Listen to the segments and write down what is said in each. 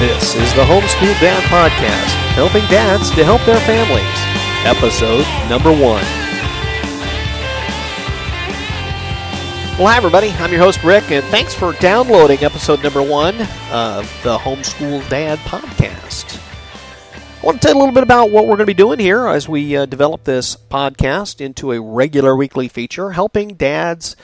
This is the Homeschool Dad Podcast, helping dads to help their families. Episode number one. Well, hi, everybody. I'm your host, Rick, and thanks for downloading episode number one of the Homeschool Dad Podcast. I want to tell you a little bit about what we're going to be doing here as we uh, develop this podcast into a regular weekly feature, helping dads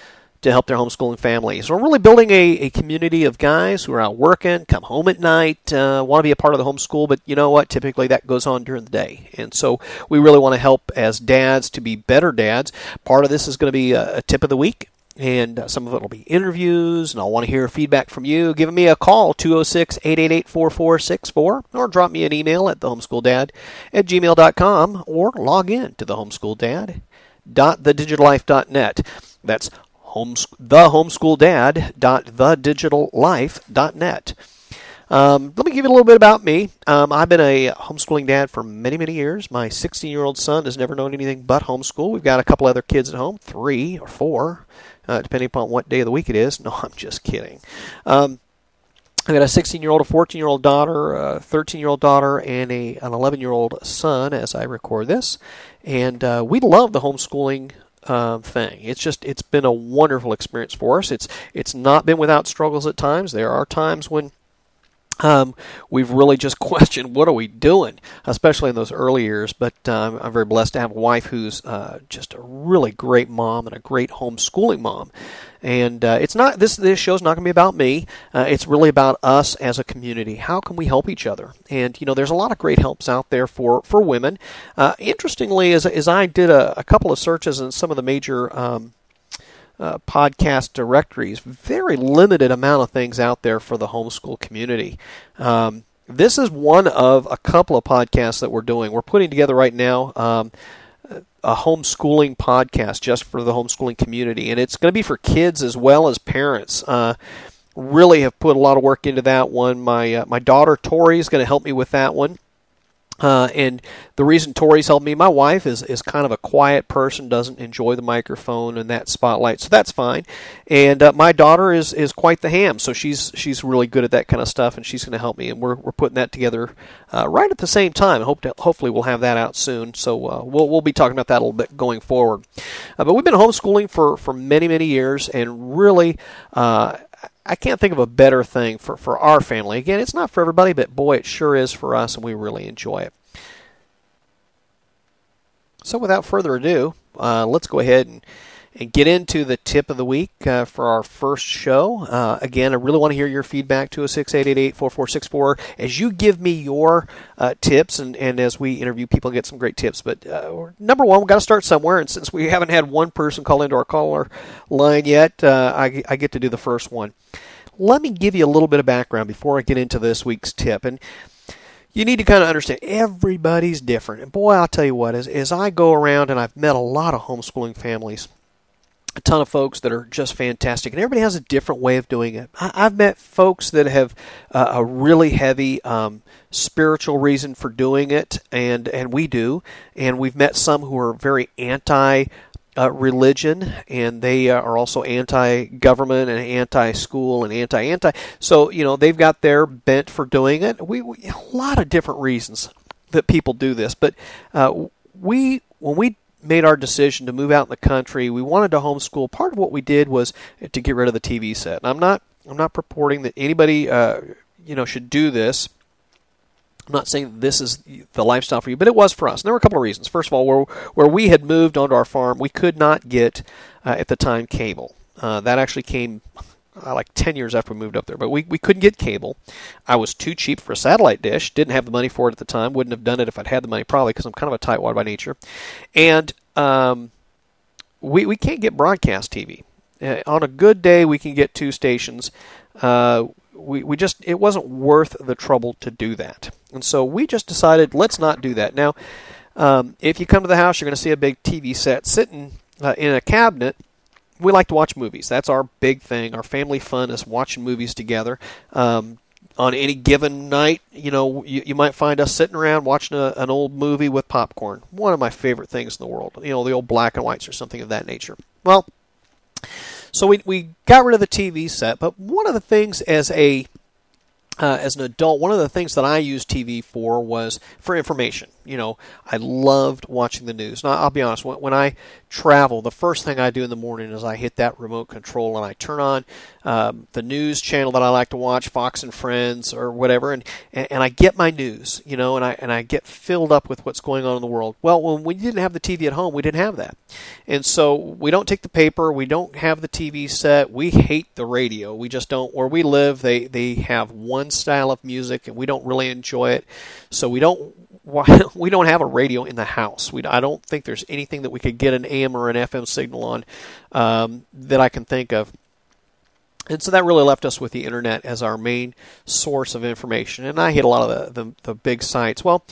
to help their homeschooling families. We're really building a, a community of guys who are out working, come home at night, uh, want to be a part of the homeschool, but you know what? Typically that goes on during the day. And so we really want to help as dads to be better dads. Part of this is going to be a, a tip of the week. And uh, some of it will be interviews, and I'll want to hear feedback from you. Give me a call, 206 888 4464, or drop me an email at thehomesschooldad at gmail.com, or log in to thehomesschooldad.thedigitallife.net. That's homes, thehomesschooldad.thedigitallife.net. Um, let me give you a little bit about me. Um, I've been a homeschooling dad for many, many years. My 16 year old son has never known anything but homeschool. We've got a couple other kids at home, three or four, uh, depending upon what day of the week it is. No, I'm just kidding. Um, I've got a 16 year old, a 14 year old daughter, a 13 year old daughter, and a, an 11 year old son as I record this. And uh, we love the homeschooling uh, thing. It's just it's been a wonderful experience for us. It's it's not been without struggles at times. There are times when um, we've really just questioned what are we doing, especially in those early years. But um, I'm very blessed to have a wife who's uh, just a really great mom and a great homeschooling mom. And uh, it's not this this show's not going to be about me. Uh, it's really about us as a community. How can we help each other? And you know, there's a lot of great helps out there for for women. Uh, interestingly, as as I did a, a, couple of searches in some of the major um, uh, podcast directories, very limited amount of things out there for the homeschool community. Um, this is one of a couple of podcasts that we're doing. We're putting together right now. Um, a homeschooling podcast just for the homeschooling community, and it's going to be for kids as well as parents. Uh, really have put a lot of work into that one. My uh, my daughter Tori is going to help me with that one. Uh, and the reason Tori's helped me, my wife is, is kind of a quiet person, doesn't enjoy the microphone and that spotlight, so that's fine. And uh, my daughter is, is quite the ham, so she's she's really good at that kind of stuff, and she's going to help me. And we're, we're putting that together uh, right at the same time. Hope to, hopefully we'll have that out soon. So uh, we'll we'll be talking about that a little bit going forward. Uh, but we've been homeschooling for for many many years, and really uh, I can't think of a better thing for, for our family. Again, it's not for everybody, but boy, it sure is for us, and we really enjoy it. So, without further ado, uh, let's go ahead and and get into the tip of the week uh, for our first show. Uh, again, I really want to hear your feedback. 206 888 4464. As you give me your uh, tips and, and as we interview people, get some great tips. But uh, number one, we've got to start somewhere. And since we haven't had one person call into our caller line yet, uh, I, I get to do the first one. Let me give you a little bit of background before I get into this week's tip. And you need to kind of understand everybody's different. And boy, I'll tell you what, as, as I go around and I've met a lot of homeschooling families, a ton of folks that are just fantastic, and everybody has a different way of doing it. I, have met folks that have uh, a really heavy um, spiritual reason for doing it, and and we do, and we've met some who are very anti. Uh, religion, and they uh, are also anti-government and anti-school and anti-anti. So you know they've got their bent for doing it. We, we a lot of different reasons that people do this, but uh, we when we made our decision to move out in the country, we wanted to homeschool. Part of what we did was to get rid of the TV set. And I'm not I'm not purporting that anybody uh, you know should do this. I'm not saying this is the lifestyle for you, but it was for us. And there were a couple of reasons. First of all, where where we had moved onto our farm, we could not get uh, at the time cable. Uh, that actually came uh, like 10 years after we moved up there. But we, we couldn't get cable. I was too cheap for a satellite dish. Didn't have the money for it at the time. Wouldn't have done it if I'd had the money, probably, because I'm kind of a tightwad by nature. And um, we, we can't get broadcast TV. Uh, on a good day, we can get two stations. Uh, we, we just it wasn't worth the trouble to do that, and so we just decided let's not do that. Now, um, if you come to the house, you're going to see a big TV set sitting uh, in a cabinet we like to watch movies. That's our big thing. Our family fun is watching movies together. Um, on any given night, you know, you, you might find us sitting around watching a, an old movie with popcorn. One of my favorite things in the world. You know, the old black and whites or something of that nature. Well, so we we got rid of the TV set, but one of the things as a uh, as an adult, one of the things that I used TV for was for information. You know, I loved watching the news. Now, I'll be honest, when, when I travel, the first thing I do in the morning is I hit that remote control and I turn on um, the news channel that I like to watch, Fox and Friends or whatever, and, and, and I get my news, you know, and I, and I get filled up with what's going on in the world. Well, when we didn't have the TV at home, we didn't have that. And so we don't take the paper, we don't have the TV set, we hate the radio. We just don't, where we live, they, they have one style of music and we don't really enjoy it. So we don't we don't have a radio in the house. We, I don't think there's anything that we could get an AM or an FM signal on um, that I can think of. And so that really left us with the internet as our main source of information. And I hit a lot of the, the, the big sites. Well,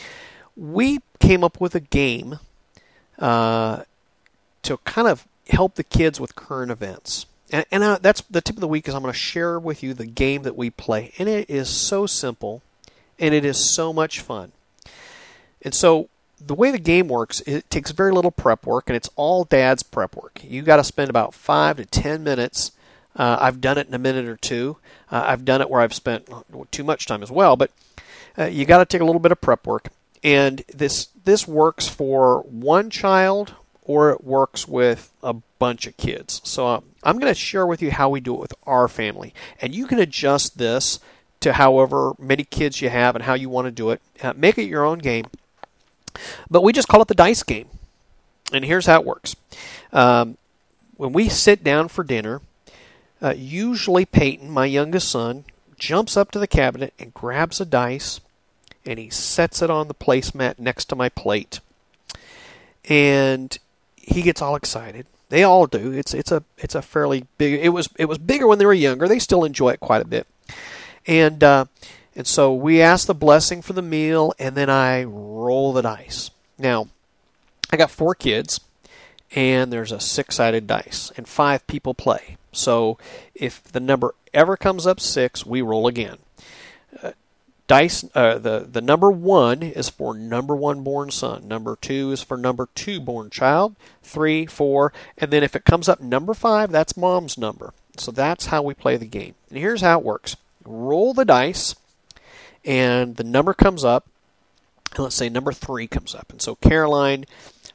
we came up with a game uh, to kind of help the kids with current events. And, and uh, that's the tip of the week is I'm going to share with you the game that we play. And it is so simple and it is so much fun. And so the way the game works, it takes very little prep work, and it's all dad's prep work. You got to spend about five to ten minutes. Uh, I've done it in a minute or two. Uh, I've done it where I've spent too much time as well, but uh, you got to take a little bit of prep work. And this this works for one child, or it works with a bunch of kids. So uh, I'm going to share with you how we do it with our family, and you can adjust this to however many kids you have and how you want to do it. Uh, make it your own game. But we just call it the dice game. And here's how it works. Um, when we sit down for dinner, uh, usually Peyton, my youngest son, jumps up to the cabinet and grabs a dice and he sets it on the placemat next to my plate. And he gets all excited. They all do. It's it's a it's a fairly big. It was it was bigger when they were younger. They still enjoy it quite a bit. And uh, and so we ask the blessing for the meal, and then I roll the dice. Now, I got four kids, and there's a six sided dice, and five people play. So if the number ever comes up six, we roll again. Uh, dice uh, the the number one is for number one born son number two is for number two born child three four and then if it comes up number five that's mom's number so that's how we play the game and here's how it works roll the dice and the number comes up. And let's say number three comes up, and so Caroline,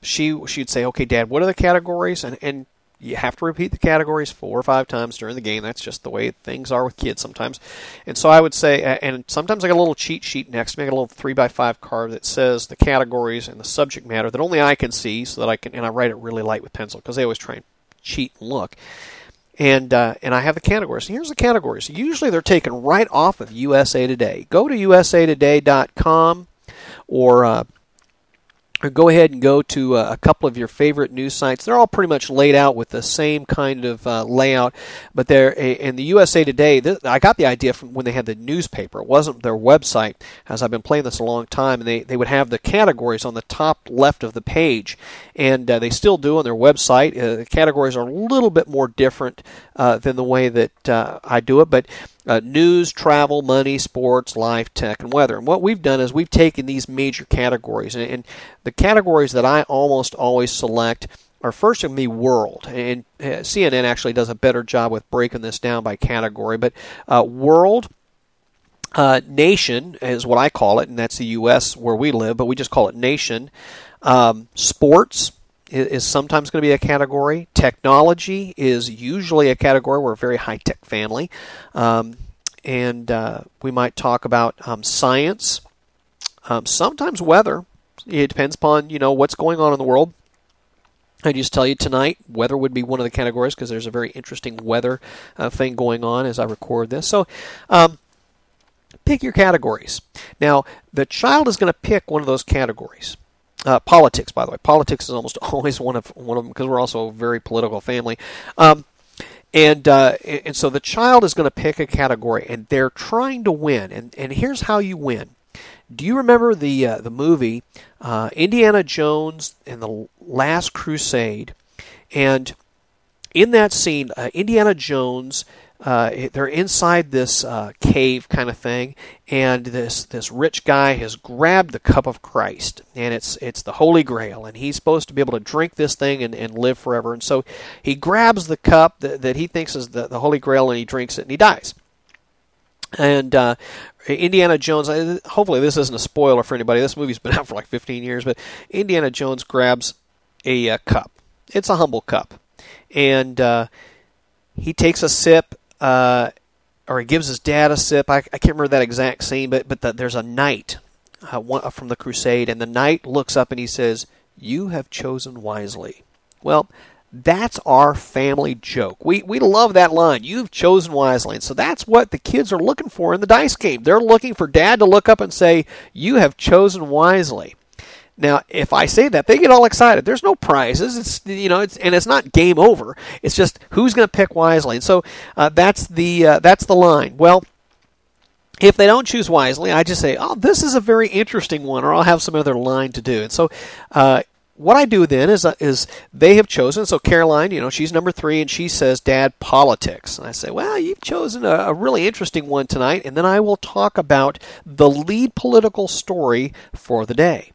she she'd say, "Okay, Dad, what are the categories?" And and you have to repeat the categories four or five times during the game. That's just the way things are with kids sometimes. And so I would say, and sometimes I got a little cheat sheet next to me. I got a little three by five card that says the categories and the subject matter that only I can see, so that I can, and I write it really light with pencil because they always try and cheat and look and uh, and I have the categories. And here's the categories. Usually they're taken right off of USA Today. Go to usatoday.com or uh, go ahead and go to uh, a couple of your favorite news sites. They're all pretty much laid out with the same kind of uh, layout, but they're in the USA Today. I got the idea from when they had the newspaper. It wasn't their website, as I've been playing this a long time, and they, they would have the categories on the top left of the page, and uh, they still do on their website. Uh, the categories are a little bit more different uh, than the way that uh, I do it, but uh, news, travel, money, sports, life, tech, and weather. And what we've done is we've taken these major categories, and, and the categories that I almost always select are first to be world, and CNN actually does a better job with breaking this down by category. But uh, world, uh, nation is what I call it, and that's the U.S. where we live, but we just call it nation. Um, sports, is sometimes going to be a category. Technology is usually a category. We're a very high tech family. Um, and uh, we might talk about um, science, um, sometimes weather. It depends upon you know what's going on in the world. I just tell you tonight, weather would be one of the categories because there's a very interesting weather uh, thing going on as I record this. So, um, pick your categories. Now, the child is going to pick one of those categories. Uh, politics, by the way, politics is almost always one of one of them because we're also a very political family. Um, and uh, and so the child is going to pick a category, and they're trying to win. And and here's how you win. Do you remember the uh, the movie uh, Indiana Jones and the Last Crusade? And in that scene, uh, Indiana Jones uh, they're inside this uh, cave kind of thing, and this this rich guy has grabbed the cup of Christ, and it's it's the Holy Grail, and he's supposed to be able to drink this thing and, and live forever. And so he grabs the cup that, that he thinks is the, the Holy Grail, and he drinks it, and he dies. And uh, Indiana Jones, uh, hopefully this isn't a spoiler for anybody. This movie's been out for like 15 years, but Indiana Jones grabs a uh, cup. It's a humble cup. And uh, he takes a sip, uh, or he gives his dad a sip. I, I can't remember that exact scene, but, but the, there's a knight uh, one, from the crusade, and the knight looks up and he says, You have chosen wisely. Well, that's our family joke. We we love that line. You've chosen wisely. And so that's what the kids are looking for in the dice game. They're looking for dad to look up and say, "You have chosen wisely." Now, if I say that, they get all excited. There's no prizes. It's you know, it's and it's not game over. It's just who's going to pick wisely. And so uh, that's the uh, that's the line. Well, if they don't choose wisely, I just say, "Oh, this is a very interesting one," or I'll have some other line to do. And so, uh, what I do then is uh, is they have chosen. So Caroline, you know, she's number three, and she says, "Dad, politics." And I say, "Well, you've chosen a, a really interesting one tonight," and then I will talk about the lead political story for the day.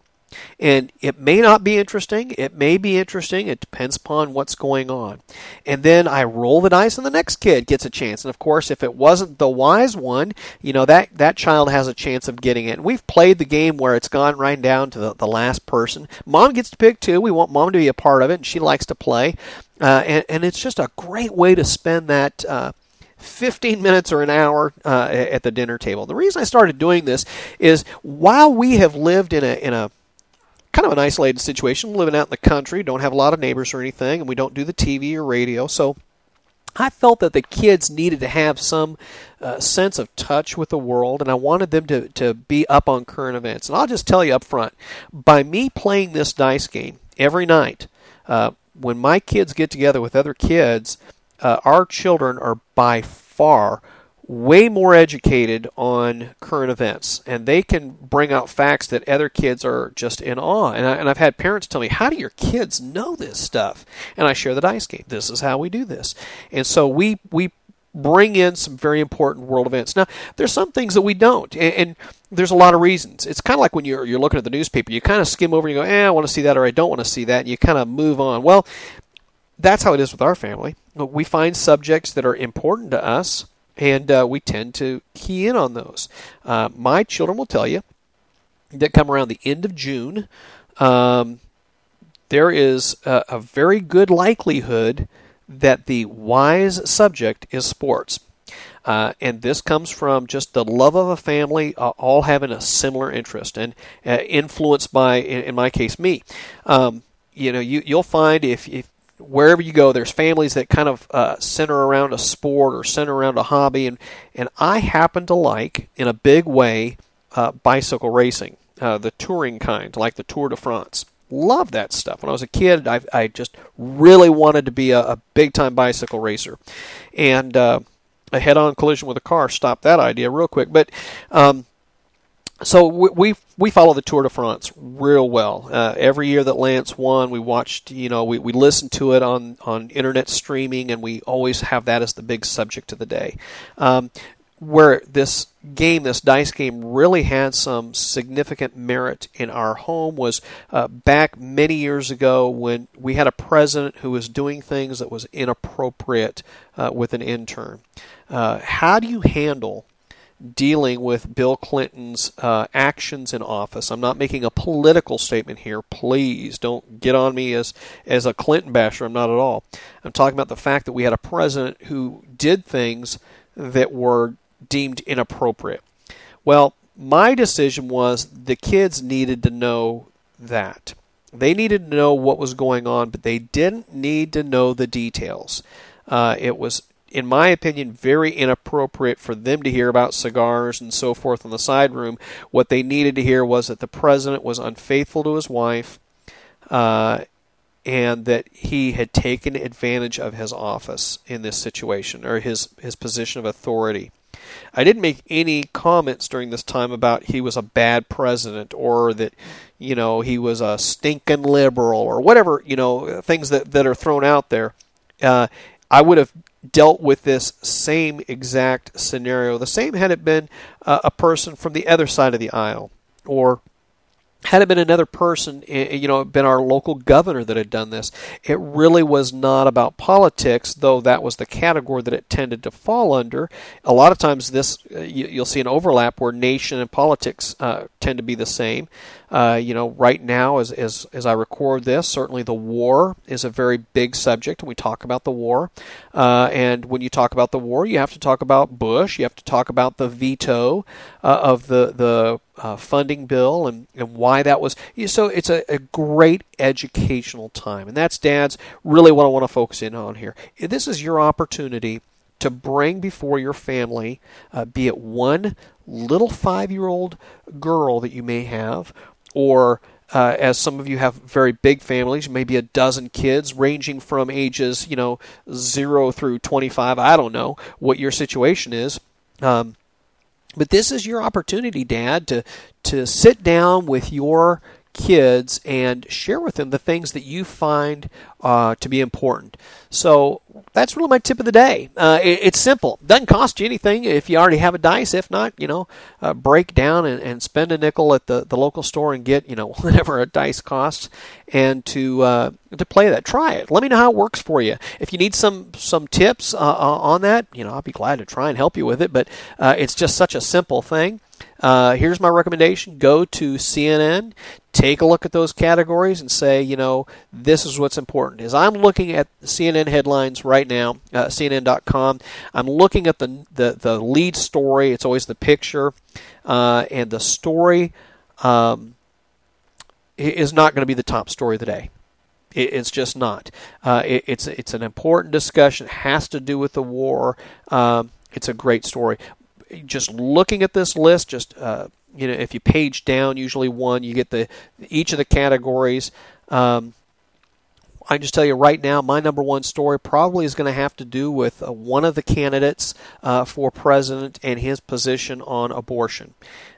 And it may not be interesting, it may be interesting, it depends upon what's going on. And then I roll the dice and the next kid gets a chance. And of course, if it wasn't the wise one, you know, that, that child has a chance of getting it. And we've played the game where it's gone right down to the, the last person. Mom gets to pick too. We want mom to be a part of it, and she likes to play. Uh, and, and it's just a great way to spend that. Uh, 15 minutes or an hour uh, at the dinner table. The reason I started doing this is while we have lived in a in a kind of an isolated situation, living out in the country, don't have a lot of neighbors or anything, and we don't do the TV or radio. So I felt that the kids needed to have some uh, sense of touch with the world, and I wanted them to, to be up on current events. And I'll just tell you up front by me playing this dice game every night, uh, when my kids get together with other kids, uh, our children are by far way more educated on current events. And they can bring out facts that other kids are just in awe. And, I, i've had parents tell me how do your kids know this stuff? And i share the dice game. This is how we do this. And so we we bring in some very important world events. Now there's some things that we don't. And, and there's a lot of reasons. It's kind of like when you're you're looking at the newspaper you kind of skim over and you go eh i want to see that or i don't want to see that and you kind of move on. Well that's how it is with our family. We find subjects that are important to us and uh, we tend to key in on those. Uh, my children will tell you that come around the end of June, um, there is a, a, very good likelihood that the wise subject is sports. Uh, and this comes from just the love of a family, uh, all having a similar interest, and uh, influenced by, in, in, my case, me. Um, you know, you, you'll find if, if wherever you go, there's families that kind of uh, center around a sport or center around a hobby, and and I happen to like in a big way uh, bicycle racing, uh, the touring kind, like the Tour de France. Love that stuff. When I was a kid, I, I just really wanted to be a, a big time bicycle racer, and uh, a head on collision with a car stopped that idea real quick. But um, so we, we we follow the Tour de France real well. Uh, every year that Lance won, we watched. You know, we, we listened to it on on internet streaming, and we always have that as the big subject of the day. Um, where this game, this dice game, really had some significant merit in our home was uh, back many years ago when we had a president who was doing things that was inappropriate uh, with an intern. Uh, how do you handle dealing with Bill Clinton's uh, actions in office. I'm not making a political statement here. Please don't get on me as as a Clinton basher. I'm not at all. I'm talking about the fact that we had a president who did things that were deemed inappropriate. Well, my decision was the kids needed to know that. They needed to know what was going on, but they didn't need to know the details. Uh, it was in my opinion, very inappropriate for them to hear about cigars and so forth in the side room. What they needed to hear was that the president was unfaithful to his wife, uh, and that he had taken advantage of his office in this situation or his his position of authority. I didn't make any comments during this time about he was a bad president or that you know he was a stinking liberal or whatever you know things that that are thrown out there. Uh, I would have dealt with this same exact scenario. The same had it been uh, a person from the other side of the aisle or had it been another person, you know, been our local governor that had done this, it really was not about politics, though that was the category that it tended to fall under. A lot of times, this uh, you'll see an overlap where nation and politics uh, tend to be the same. Uh, you know, right now, as, as as I record this, certainly the war is a very big subject, and we talk about the war. Uh, and when you talk about the war, you have to talk about Bush. You have to talk about the veto uh, of the the uh, funding bill and, and why that was. So it's a, a great educational time. And that's, dads, really what I want to focus in on here. This is your opportunity to bring before your family, uh, be it one little five year old girl that you may have, or uh, as some of you have very big families, maybe a dozen kids ranging from ages, you know, zero through 25. I don't know what your situation is. Um, but this is your opportunity, Dad, to to sit down with your kids and share with them the things that you find uh, to be important. So that's really my tip of the day. Uh, it, it's simple. Doesn't cost you anything if you already have a dice. If not, you know, uh, break down and, and, spend a nickel at the, the local store and get you know whatever a dice costs, and to uh, to play that. Try it. Let me know how it works for you. If you need some some tips uh, uh, on that, you know, I'll be glad to try and help you with it. But it's just such a simple thing. Uh, here's my recommendation go to CNN, take a look at those categories, and say, you know, this is what's important. As I'm looking at CNN headlines right now, uh, CNN.com, I'm looking at the, the, the lead story. It's always the picture, uh, and the story um, is not going to be the top story of the day. it's just not. Uh, it, it's it's an important discussion. It has to do with the war. Um, it's a great story just looking at this list, just uh, you know, if you page down, usually one, you get the each of the categories. Um, I just tell you right now, my number one story probably is going to have to do with uh, one of the candidates uh, for president and his position on abortion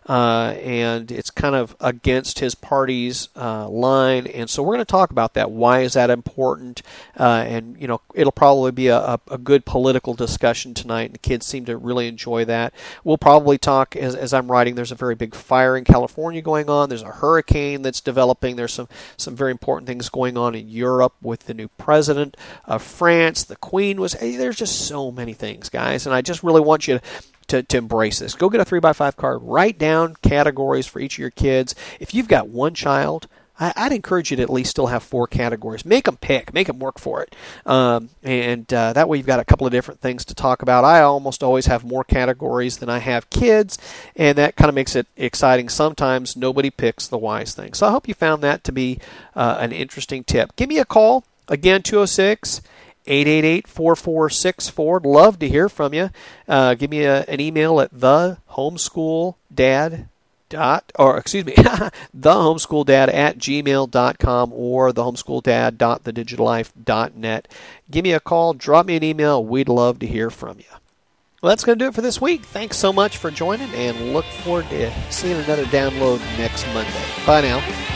uh, and it's kind of against his party's uh, line. And so we're going to talk about that. Why is that important? Uh, and you know, it'll probably be a, a, good political discussion tonight. And the kids seem to really enjoy that. We'll probably talk as, as I'm writing. There's a very big fire in California going on. There's a hurricane that's developing. There's some some very important things going on in Europe with the new president of France. The Queen was. Hey, there's just so many things, guys. And I just really want you to to, to embrace this. Go get a 3x5 card, write down categories for each of your kids. If you've got one child, I, would encourage you to at least still have four categories. Make them pick, make them work for it. Um, and uh, that way you've got a couple of different things to talk about. I almost always have more categories than I have kids, and that kind of makes it exciting. Sometimes nobody picks the wise thing. So I hope you found that to be uh, an interesting tip. Give me a call. Again, 206- 888-4464. Love to hear from you. Uh, give me a, an email at the homesschooldad dot or excuse me the homeschool dad at gmail.com or the homeschool dad dot the net. Give me a call. Drop me an email. We'd love to hear from you. Well that's going to do it for this week. Thanks so much for joining and look forward to seeing another download next monday. Bye now